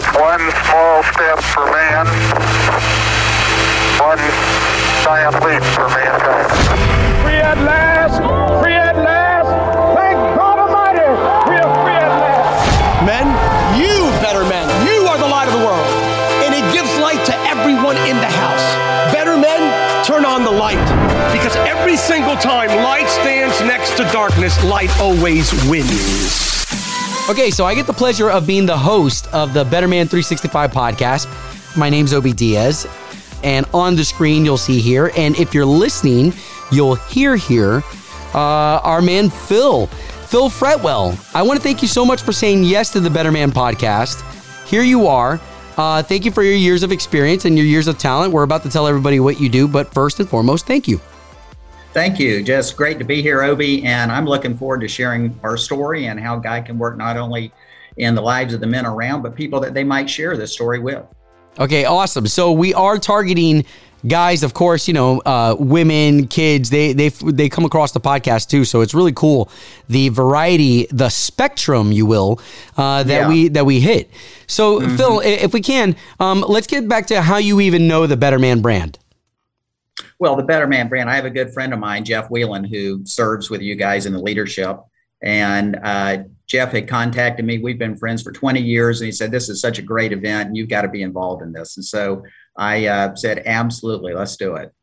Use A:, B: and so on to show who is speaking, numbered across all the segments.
A: It's one small step for man, one giant leap for mankind.
B: Free at last! Free at last! Thank God Almighty! We are free at last!
C: Men, you better men, you are the light of the world, and it gives light to everyone in the house. Better men, turn on the light, because every single time light stands next to darkness, light always wins.
D: Okay, so I get the pleasure of being the host of the Better Man 365 podcast. My name's Obi Diaz, and on the screen you'll see here, and if you're listening, you'll hear here uh, our man Phil, Phil Fretwell. I want to thank you so much for saying yes to the Better Man podcast. Here you are. Uh, thank you for your years of experience and your years of talent. We're about to tell everybody what you do, but first and foremost, thank you.
E: Thank you. Just great to be here, Obi. And I'm looking forward to sharing our story and how God can work not only in the lives of the men around, but people that they might share this story with.
D: Okay, awesome. So we are targeting guys, of course, you know, uh, women, kids. They they they come across the podcast too. So it's really cool the variety, the spectrum, you will, uh, that
E: Yeah.
D: we that we hit. So Phil, if we can, um, let's get back to how you even know the Better Man brand.
E: Well, the Better Man brand, I have a good friend of mine, Jeff Whelan, who serves with you guys in the leadership. And uh, Jeff had contacted me. We've been friends for 20 years. And he said, This is such a great event, and you've got to be involved in this. And so I uh, said, Absolutely, let's do it.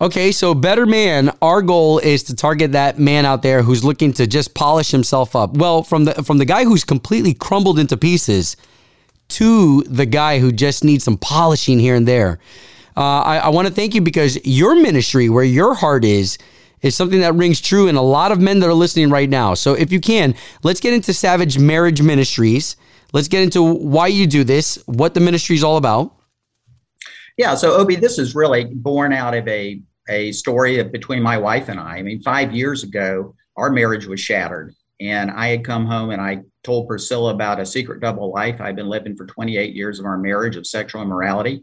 D: Okay, so Better Man, our goal is to target that man out there who's looking to just polish himself up. Well, from the from the guy who's completely crumbled into pieces to the guy who just needs some polishing here and there. Uh, I, I want to thank you because your ministry, where your heart is, is something that rings true in a lot of men that are listening right now. So if you can, let's get into Savage Marriage Ministries. Let's get into why you do this, what the ministry is all about.
E: Yeah, so Obi, this is really born out of a a story of, between my wife and I. I mean, five years ago, our marriage was shattered, and I had come home and I told Priscilla about a secret double life I've been living for 28 years of our marriage of sexual immorality.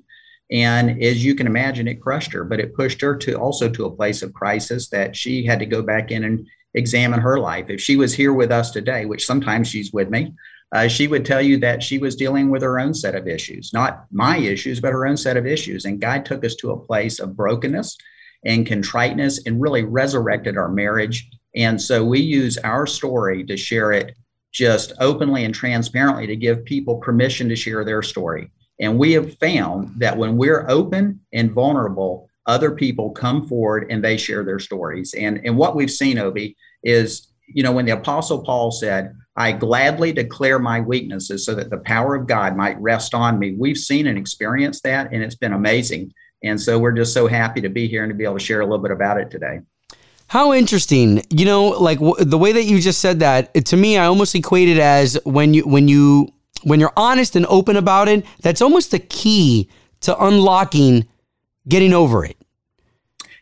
E: And as you can imagine, it crushed her, but it pushed her to also to a place of crisis that she had to go back in and examine her life. If she was here with us today, which sometimes she's with me, uh, she would tell you that she was dealing with her own set of issues, not my issues, but her own set of issues. And God took us to a place of brokenness and contriteness and really resurrected our marriage. And so we use our story to share it just openly and transparently to give people permission to share their story. And we have found that when we're open and vulnerable, other people come forward and they share their stories. And, and what we've seen, Obi, is, you know, when the Apostle Paul said, I gladly declare my weaknesses so that the power of God might rest on me, we've seen and experienced that, and it's been amazing. And so we're just so happy to be here and to be able to share a little bit about it today.
D: How interesting. You know, like w- the way that you just said that, it- to me I almost equate it as when you when you when you're honest and open about it, that's almost the key to unlocking getting over it.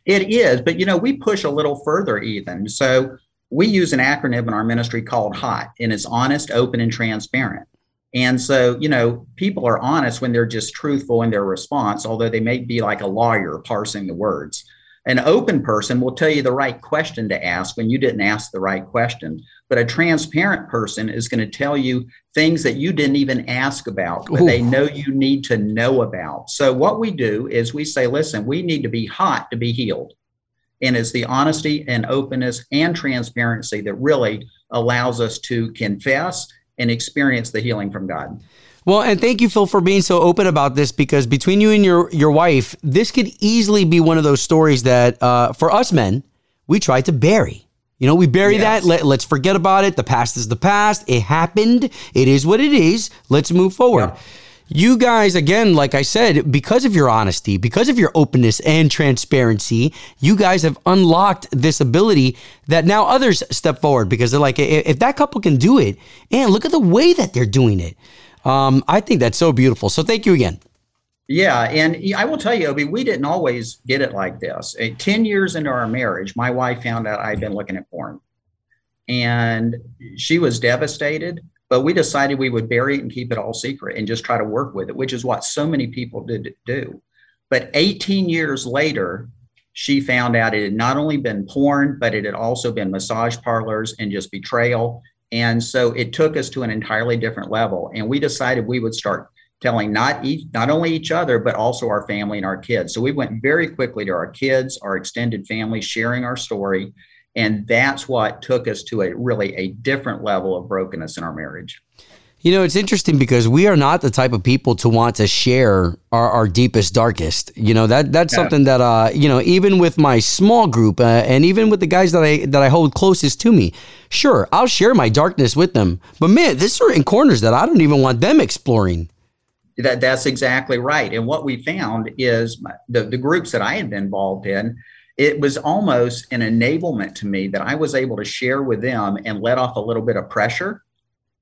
E: It is, but you know, we push a little further even. So we use an acronym in our ministry called HOT, and it's honest, open, and transparent. And so, you know, people are honest when they're just truthful in their response, although they may be like a lawyer parsing the words. An open person will tell you the right question to ask when you didn't ask the right question. But a transparent person is going to tell you things that you didn't even ask about, but they know you need to know about. So, what we do is we say, listen, we need to be hot to be healed. And it's the honesty and openness and transparency that really allows us to confess and experience the healing from God.
D: Well, and thank you, Phil, for being so open about this because between you and your your wife, this could easily be one of those stories that uh, for us men, we try to bury. You know, we bury
E: Yes.
D: that. Let, let's forget about it. The past is the past. It happened. It is what it is. Let's move forward.
E: Yeah.
D: You guys, again, like I said, because of your honesty, because of your openness and transparency, you guys have unlocked this ability that now others step forward because they're like, if that couple can do it, and look at the way that they're doing it. Um, I think that's so beautiful. So thank you again.
E: Yeah, and I will tell you, Obi, we didn't always get it like this. Uh, Ten years into our marriage, my wife found out I'd been looking at porn, and she was devastated. But we decided we would bury it and keep it all secret and just try to work with it, which is what so many people did do. But 18 years later, she found out it had not only been porn, but it had also been massage parlors and just betrayal. And so it took us to an entirely different level. And we decided we would start telling not each, not only each other but also our family and our kids. So we went very quickly to our kids, our extended family, sharing our story, and that's what took us to a really a different level of brokenness in our marriage.
D: You know, it's interesting because we are not the type of people to want to share our, our deepest, darkest. You know that that's yeah. something that uh, you know, even with my small group uh, and even with the guys that I that I hold closest to me, sure, I'll share my darkness with them. But man, there's certain corners that I don't even want them exploring.
E: That that's exactly right. And what we found is the the groups that I had been involved in, it was almost an enablement to me that I was able to share with them and let off a little bit of pressure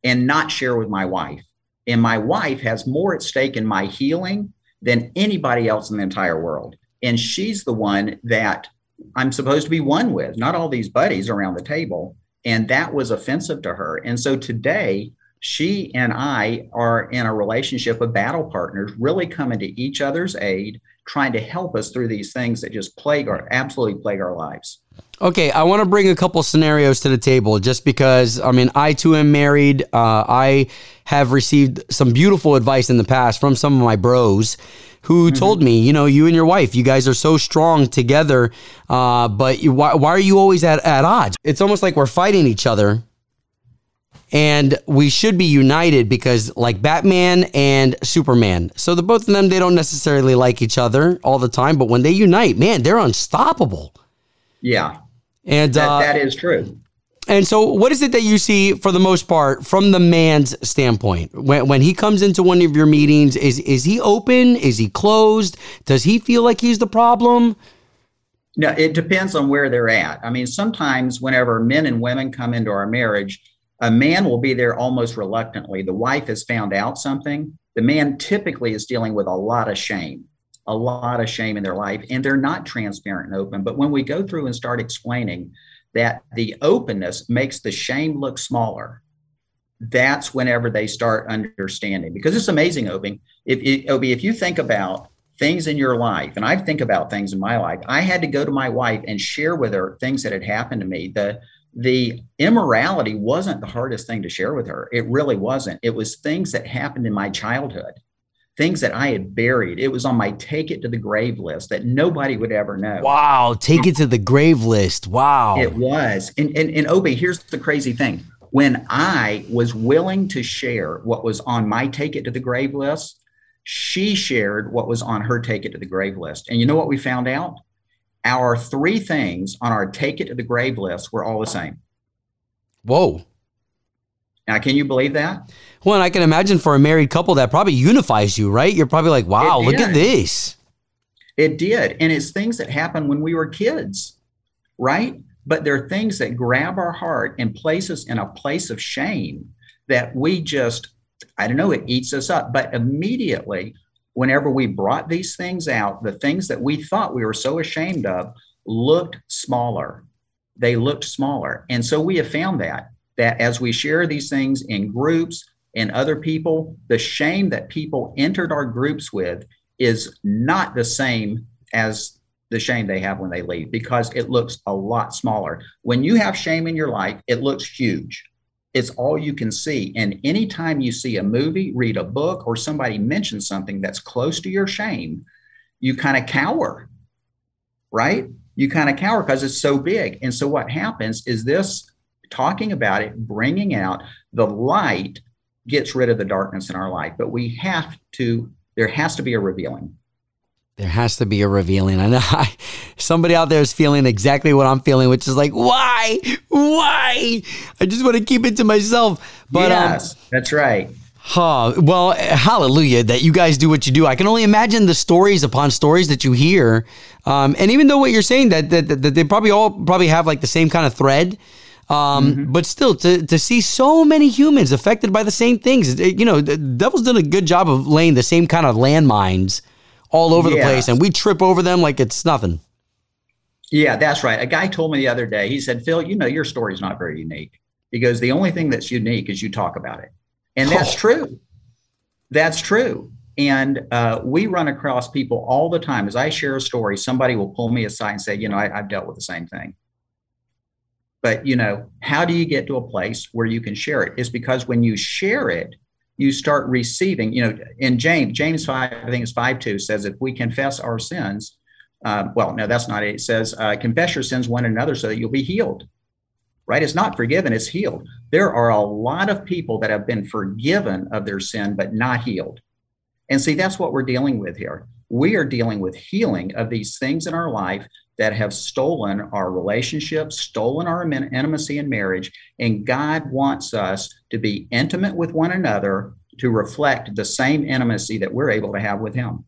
E: and not share with my wife. And my wife has more at stake in my healing than anybody else in the entire world. And she's the one that I'm supposed to be one with, not all these buddies around the table. And that was offensive to her. And so today, she and I are in a relationship of battle partners, really coming to each other's aid, trying to help us through these things that just plague our absolutely plague our lives.
D: Okay, I want to bring a couple scenarios to the table just because, I mean, I too am married. Uh, I have received some beautiful advice in the past from some of my bros who mm-hmm. told me, you know, you and your wife, you guys are so strong together, uh, but you, why, why are you always at, at odds? It's almost like we're fighting each other. And we should be united because, like Batman and Superman. So, the both of them, they don't necessarily like each other all the time, but when they unite, man, they're unstoppable.
E: Yeah.
D: And
E: that, uh, that is true.
D: And so, what is it that you see for the most part from the man's standpoint when, when he comes into one of your meetings? Is is he open? Is he closed? Does he feel like he's the problem?
E: No, it depends on where they're at. I mean, sometimes whenever men and women come into our marriage, a man will be there almost reluctantly. The wife has found out something. The man typically is dealing with a lot of shame a lot of shame in their life and they're not transparent and open. But when we go through and start explaining that the openness makes the shame look smaller, that's whenever they start understanding. Because it's amazing, Obi. If Obi, if you think about things in your life, and I think about things in my life, I had to go to my wife and share with her things that had happened to me. The the immorality wasn't the hardest thing to share with her. It really wasn't. It was things that happened in my childhood things that I had buried. It was on my take it to the grave list that nobody would ever know.
D: Wow, take it to the grave list. Wow.
E: It was. And and, and Obi, here's the crazy thing. When I was willing to share what was on my take it to the grave list, she shared what was on her take it to the grave list. And you know what we found out? Our three things on our take it to the grave list were all the same.
D: Whoa.
E: Now, can you believe that?
D: Well, and I can imagine for a married couple that probably unifies you, right? You're probably like, wow, look at this.
E: It did. And it's things that happened when we were kids, right? But there are things that grab our heart and place us in a place of shame that we just, I don't know, it eats us up. But immediately, whenever we brought these things out, the things that we thought we were so ashamed of looked smaller. They looked smaller. And so we have found that that as we share these things in groups and other people, the shame that people entered our groups with is not the same as the shame they have when they leave because it looks a lot smaller. When you have shame in your life, it looks huge. It's all you can see. And anytime you see a movie, read a book, or somebody mentions something that's close to your shame, you kind of cower, right? You kind of cower because it's so big. And so what happens is this talking about it, bringing out the light gets rid of the darkness in our life. But we have to, there has to be a revealing.
D: There has to be a revealing. I know I, somebody out there is feeling exactly what I'm feeling, which is like, why? Why? I just want to keep it to myself. But
E: um, yes, um, that's right.
D: Huh. Well, hallelujah that you guys do what you do. I can only imagine the stories upon stories that you hear. Um, and even though what you're saying that, that, that they probably all probably have like the same kind of thread, um, mm-hmm. But still, to, to see so many humans affected by the same things, you know, the devil's done a good job of laying the same kind of landmines all over the place, and we trip over them like it's nothing.
E: Yeah, that's right. A guy told me the other day, he said, Phil, you know, your story's not very unique because the only thing that's unique is you talk about it. And that's oh. true. That's true. And uh, we run across people all the time. As I share a story, somebody will pull me aside and say, you know, I, I've dealt with the same thing. But you know, how do you get to a place where you can share it? Is because when you share it, you start receiving, you know, in James, James 5, I think it's 5 2 says, if we confess our sins, uh, well, no, that's not it. It says, uh, confess your sins one another so that you'll be healed. Right? It's not forgiven, it's healed. There are a lot of people that have been forgiven of their sin, but not healed. And see, that's what we're dealing with here. We are dealing with healing of these things in our life that have stolen our relationships, stolen our intimacy in marriage. And God wants us to be intimate with one another to reflect the same intimacy that we're able to have with Him.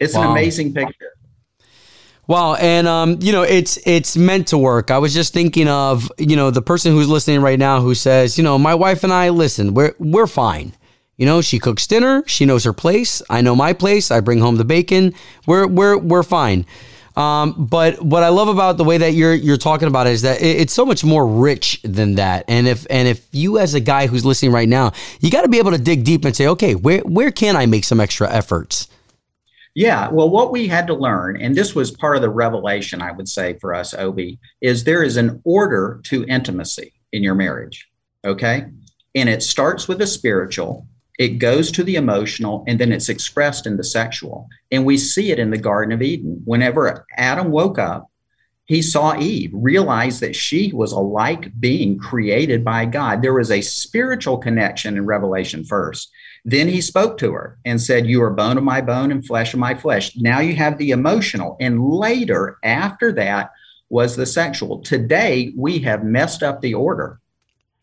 E: It's wow. an amazing picture.
D: Wow, and um, you know, it's it's meant to work. I was just thinking of, you know, the person who's listening right now who says, you know, my wife and I listen, we're we're fine. You know, she cooks dinner, she knows her place, I know my place, I bring home the bacon. We're we're we're fine. Um, but what I love about the way that you're you're talking about it is that it's so much more rich than that. And if and if you as a guy who's listening right now, you got to be able to dig deep and say, okay, where where can I make some extra efforts?
E: Yeah, well, what we had to learn, and this was part of the revelation, I would say, for us, Obi, is there is an order to intimacy in your marriage. Okay. And it starts with the spiritual, it goes to the emotional, and then it's expressed in the sexual. And we see it in the Garden of Eden. Whenever Adam woke up, he saw Eve, realized that she was a like being created by God. There was a spiritual connection in Revelation first. Then he spoke to her and said, You are bone of my bone and flesh of my flesh. Now you have the emotional. And later, after that, was the sexual. Today, we have messed up the order.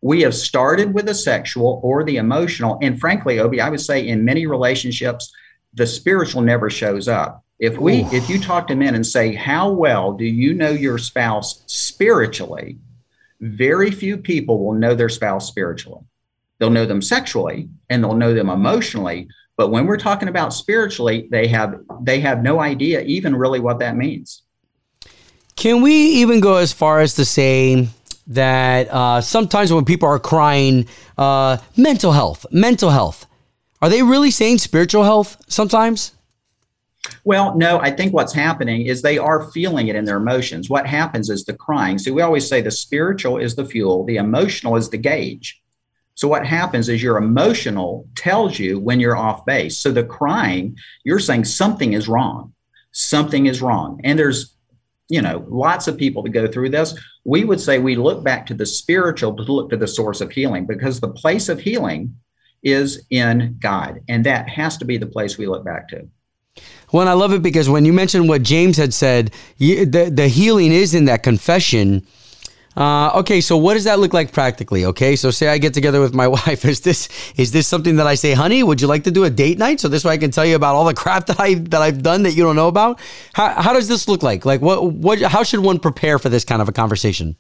E: We have started with the sexual or the emotional. And frankly, Obi, I would say in many relationships, the spiritual never shows up. If we, Ooh. if you talk to men and say, How well do you know your spouse spiritually? Very few people will know their spouse spiritually. They'll know them sexually and they'll know them emotionally. But when we're talking about spiritually, they have they have no idea even really what that means.
D: Can we even go as far as to say that uh, sometimes when people are crying, uh, mental health, mental health, are they really saying spiritual health sometimes?
E: Well, no, I think what's happening is they are feeling it in their emotions. What happens is the crying. So we always say the spiritual is the fuel, the emotional is the gauge. So what happens is your emotional tells you when you're off base. So the crying, you're saying something is wrong. Something is wrong. And there's, you know, lots of people to go through this. We would say we look back to the spiritual to look to the source of healing because the place of healing is in God. And that has to be the place we look back to.
D: Well, I love it because when you mentioned what James had said, the, the healing is in that confession uh, okay, so what does that look like practically? Okay, so say I get together with my wife. Is this is this something that I say, honey? Would you like to do a date night? So this way I can tell you about all the crap that I that I've done that you don't know about. How, how does this look like? Like what what? How should one prepare for this kind of a conversation?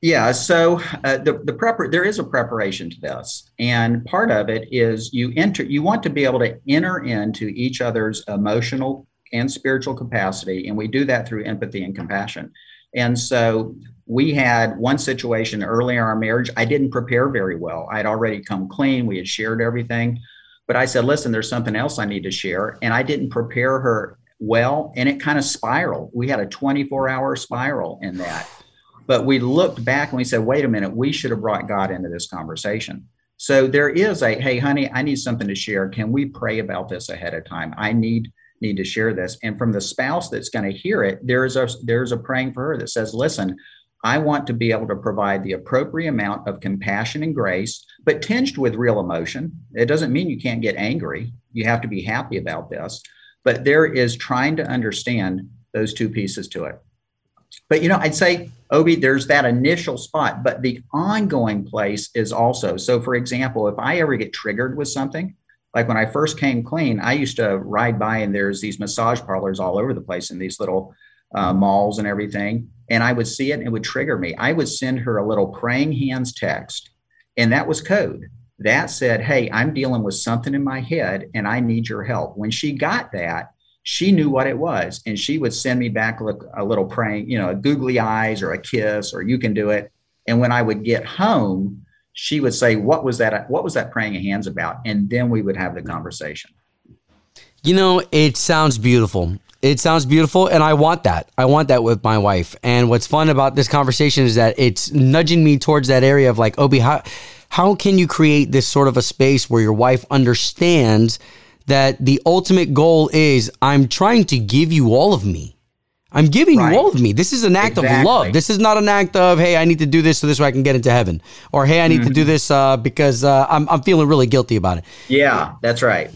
E: Yeah, so uh, the the prepar- there is a preparation to this, and part of it is you enter. You want to be able to enter into each other's emotional and spiritual capacity, and we do that through empathy and compassion. And so we had one situation early in our marriage. I didn't prepare very well. I'd already come clean. We had shared everything. But I said, listen, there's something else I need to share. And I didn't prepare her well. And it kind of spiraled. We had a 24 hour spiral in that. But we looked back and we said, wait a minute, we should have brought God into this conversation. So there is a, hey, honey, I need something to share. Can we pray about this ahead of time? I need need to share this. And from the spouse that's going to hear it, there's a there's a praying for her that says, listen, I want to be able to provide the appropriate amount of compassion and grace, but tinged with real emotion. It doesn't mean you can't get angry. You have to be happy about this. But there is trying to understand those two pieces to it. But you know, I'd say, Obi, there's that initial spot, but the ongoing place is also. So, for example, if I ever get triggered with something, like when I first came clean, I used to ride by and there's these massage parlors all over the place in these little uh, malls and everything. And I would see it and it would trigger me. I would send her a little praying hands text, and that was code. That said, Hey, I'm dealing with something in my head and I need your help. When she got that, she knew what it was. And she would send me back a little praying, you know, googly eyes or a kiss or you can do it. And when I would get home, she would say, "What was that? What was that praying hands about?" And then we would have the conversation.
D: You know, it sounds beautiful. It sounds beautiful, and I want that. I want that with my wife. And what's fun about this conversation is that it's nudging me towards that area of like, Obi, how how can you create this sort of a space where your wife understands that the ultimate goal is I'm trying to give you all of me. I'm giving
E: Right.
D: you all of me. This is an act of love. This is not an act of, hey, I need to do this so this way I can get into heaven. Or, hey, I need to
E: Mm-hmm.
D: do this uh, because uh, I'm, I'm feeling really guilty about it.
E: Yeah, that's right.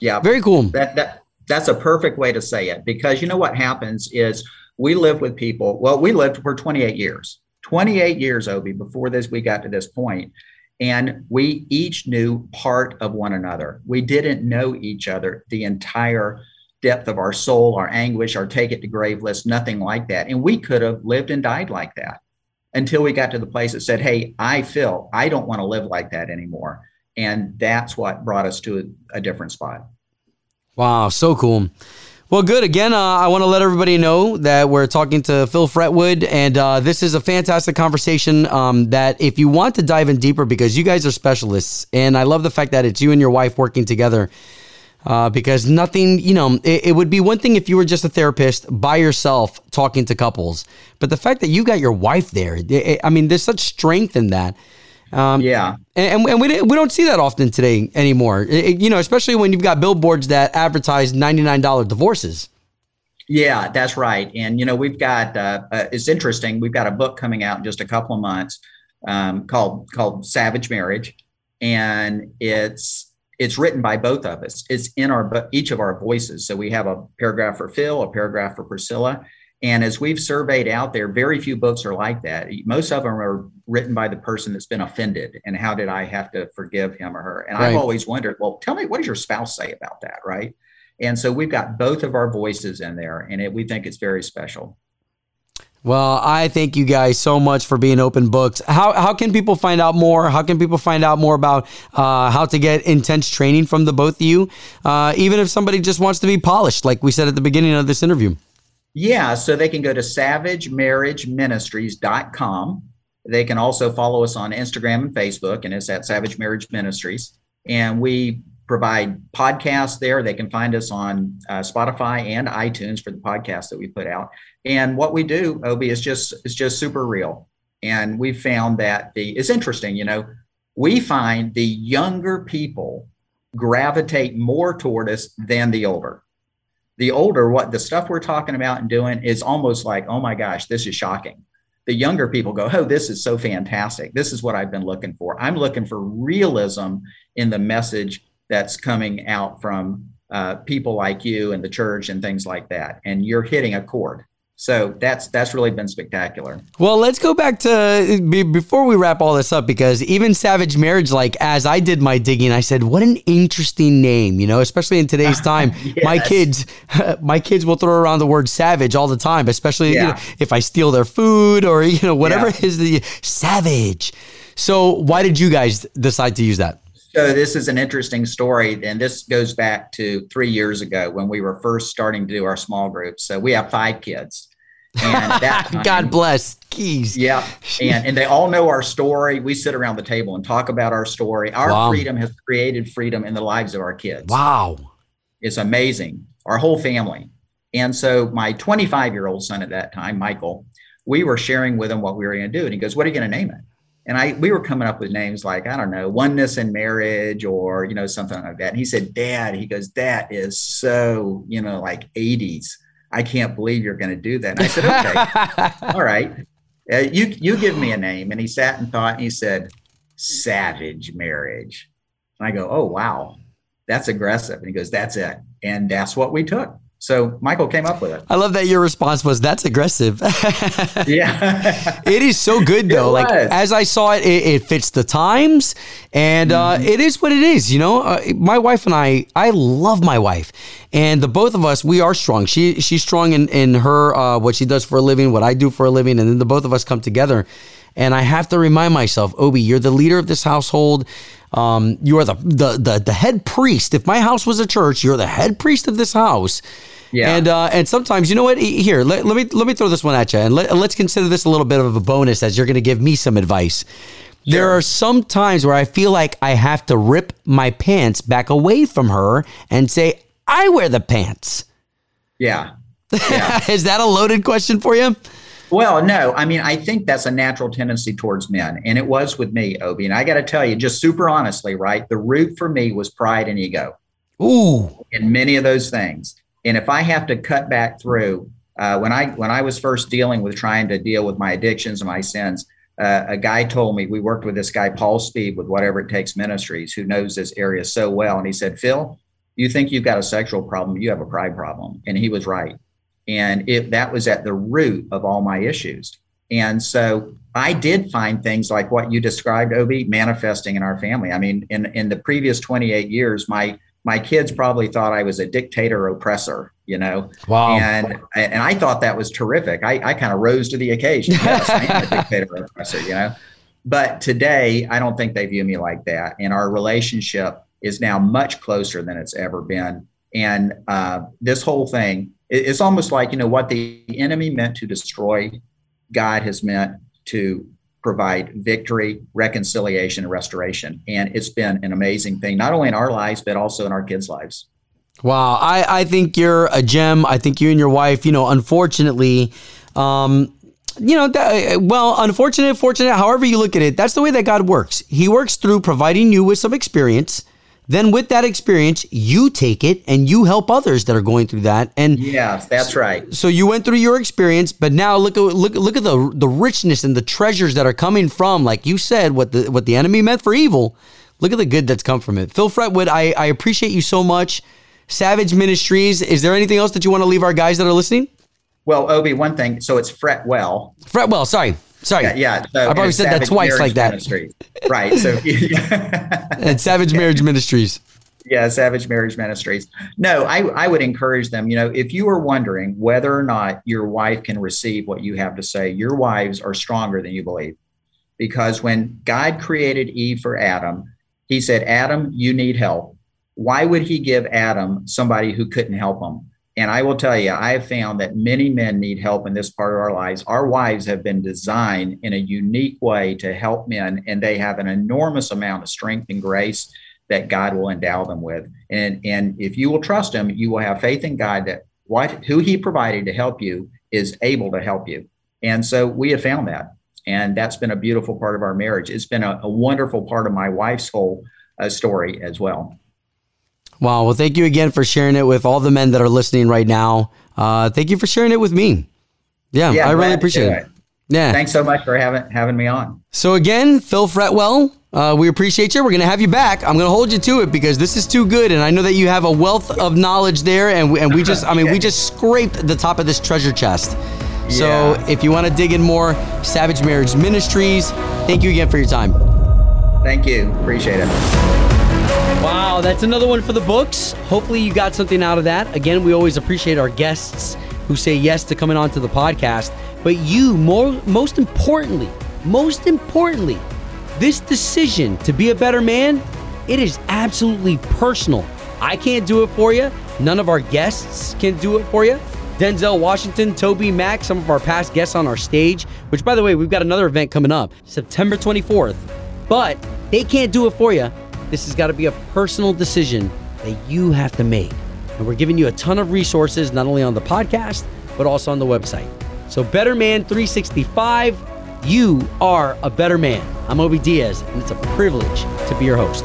E: Yeah,
D: Very cool.
E: that that that's a perfect way to say it because you know what happens is we live with people. Well, we lived for 28 years. 28 years, Obi, before this we got to this point, and we each knew part of one another. We didn't know each other the entire depth of our soul, our anguish, our take it to grave list, nothing like that. And we could have lived and died like that until we got to the place that said, "Hey, I feel I don't want to live like that anymore." And that's what brought us to a, a different spot.
D: Wow, so cool. Well, good. Again, uh, I want to let everybody know that we're talking to Phil Fretwood, and uh, this is a fantastic conversation. Um, that if you want to dive in deeper, because you guys are specialists, and I love the fact that it's you and your wife working together. Uh, because nothing, you know, it, it would be one thing if you were just a therapist by yourself talking to couples, but the fact that you got your wife there, it- it- I mean, there's such strength in that. Um,
E: Yeah.
D: and, and we, we don't see that often today anymore. It- you know, especially when you've got billboards that advertise $99 divorces.
E: Yeah, that's right. And you know, we've got uh, uh, it's interesting. We've got a book coming out in just a couple of months um, called called Savage Marriage, and it's it's written by both of us. It's in our each of our voices. So we have a paragraph for Phil, a paragraph for Priscilla. And as we've surveyed out there, very few books are like that. Most of them are written by the person that's been offended. And how did I have to forgive him or her? And
D: Right.
E: I've always wondered, well, tell me, what does your spouse say about that? Right. And so we've got both of our voices in there, and it, we think it's very special.
D: Well, I thank you guys so much for being open books. How, how can people find out more? How can people find out more about uh, how to get intense training from the both of you? Uh, even if somebody just wants to be polished, like we said at the beginning of this interview.
E: Yeah, so they can go to savagemarriageministries.com. They can also follow us on Instagram and Facebook, and it's at Savage Marriage Ministries. And we provide podcasts there. They can find us on uh, Spotify and iTunes for the podcasts that we put out. And what we do, Obi, is just is just super real. And we found that the it's interesting, you know, we find the younger people gravitate more toward us than the older the older what the stuff we're talking about and doing is almost like oh my gosh this is shocking. The younger people go oh this is so fantastic. This is what i've been looking for. I'm looking for realism in the message that's coming out from uh, people like you and the church and things like that. And you're hitting a chord so that's that's really been spectacular
D: Well, let's go back to be, before we wrap all this up because even Savage Marriage, like as I did my digging, I said, "What an interesting name," you know, especially in today's time. My kids, my kids will throw around the word "savage" all the time, especially you know, if I steal their food or you know whatever
E: Yeah.
D: is the savage. So, why did you guys decide to use that?
E: So this is an interesting story, and this goes back to three years ago when we were first starting to do our small groups. So we have five kids, and that time,
D: God bless keys.
E: yeah, and and they all know our story. We sit around the table and talk about our story. Our
D: Wow.
E: freedom has created freedom in the lives of our kids.
D: Wow.
E: It's amazing. Our whole family. And so my 25 year old son at that time, Michael, we were sharing with him what we were going to do, and he goes, "What are you going to name it?" And I we were coming up with names like I don't know, oneness in marriage, or you know something like that. And he said, "Dad," he goes, "That is so you know like 80s. I can't believe you're going to do that." And I said, "Okay, all right, uh, you you give me a name." And he sat and thought, and he said, "Savage Marriage." And I go, "Oh wow, that's aggressive." And he goes, "That's it," and that's what we took. So Michael came up with it.
D: I love that your response was, "That's aggressive."
E: Yeah.
D: It is so good though. Like as I saw it, it, it fits the times, and uh, it is what it is. You know, uh, my wife and I, I love my wife, and the both of us, we are strong. She she's strong in in her uh, what she does for a living, what I do for a living, and then the both of us come together. And I have to remind myself, Obi, you're the leader of this household. Um, you are the, the the the head priest. If my house was a church, you're the head priest of this house.
E: Yeah.
D: And uh, and sometimes you know what? Here, let, let me let me throw this one at you, and let, let's consider this a little bit of a bonus as you're going to give me some advice. There are some times where I feel like I have to rip my pants back away from her and say, "I wear the pants."
E: yeah.
D: Is that a loaded question for you?
E: Well, no, I mean, I think that's a natural tendency towards men. And it was with me, Obi. And I got to tell you, just super honestly, right? The root for me was pride and ego.
D: Ooh.
E: In many of those things. And if I have to cut back through, uh, when I when I was first dealing with trying to deal with my addictions and my sins, uh, a guy told me we worked with this guy Paul Speed with Whatever It Takes Ministries, who knows this area so well, and he said, "Phil, you think you've got a sexual problem? You have a pride problem," and he was right and it that was at the root of all my issues. And so i did find things like what you described obi manifesting in our family. I mean in in the previous 28 years my my kids probably thought i was a dictator oppressor you know?
D: Wow.
E: And and i thought that was terrific. I, I kind of rose to the occasion. Yes i am a dictator oppressor you know? But today i don't think they view me like that and our relationship is now much closer than it's ever been. And uh, this whole thing it's almost like you know what the enemy meant to destroy god has meant to provide victory reconciliation and restoration. And it's been an amazing thing not only in our lives but also in our kids lives.
D: Wow. I i think you're a gem. I think you and your wife you know unfortunately um you know, that, well, unfortunate, fortunate, however you look at it, that's the way that God works. He works through providing you with some experience then with that experience, you take it and you help others that are going through that. And
E: yes, that's right.
D: So you went through your experience, but now look at look look at the the richness and the treasures that are coming from, like you said, what the what the enemy meant for evil. Look at the good that's come from it. Phil Fretwood, I, I appreciate you so much. Savage Ministries. Is there anything else that you want to leave our guys that are listening?
E: Well, Obi, one thing. So it's Fretwell.
D: Fretwell, sorry. Sorry.
E: Yeah. yeah.
D: So I probably said that twice like that.
E: Ministry. Right. So,
D: and Savage Marriage Ministries.
E: Yeah, Savage Marriage Ministries. No, I, I would encourage them. You know, if you are wondering whether or not your wife can receive what you have to say, your wives are stronger than you believe. Because when God created Eve for Adam, he said, Adam, you need help. Why would he give Adam somebody who couldn't help him? And I will tell you, I have found that many men need help in this part of our lives. Our wives have been designed in a unique way to help men, and they have an enormous amount of strength and grace that God will endow them with. And, and if you will trust Him, you will have faith in God that what who He provided to help you is able to help you. And so we have found that. And that's been a beautiful part of our marriage. It's been a, a wonderful part of my wife's whole uh, story as well.
D: Wow. Well, thank you again for sharing it with all the men that are listening right now. Uh, thank you for sharing it with me. Yeah, yeah I really appreciate it. it. Yeah.
E: Thanks so much for having having me on.
D: So again, Phil Fretwell, uh, we appreciate you. We're going to have you back. I'm going to hold you to it because this is too good, and I know that you have a wealth of knowledge there, and we, and we just, I mean, we just scraped the top of this treasure chest. So yeah. if you want to dig in more, Savage Marriage Ministries. Thank you again for your time.
E: Thank you. Appreciate it.
D: Wow, that's another one for the books. Hopefully, you got something out of that. Again, we always appreciate our guests who say yes to coming on to the podcast. But you, more, most importantly, most importantly, this decision to be a better man, it is absolutely personal. I can't do it for you. None of our guests can do it for you. Denzel Washington, TobyMac, some of our past guests on our stage, which, by the way, we've got another event coming up September 24th. But they can't do it for you. This has got to be a personal decision that you have to make. And we're giving you a ton of resources, not only on the podcast, but also on the website. So, Better Man 365, you are a better man. I'm Obi Diaz, and it's a privilege to be your host.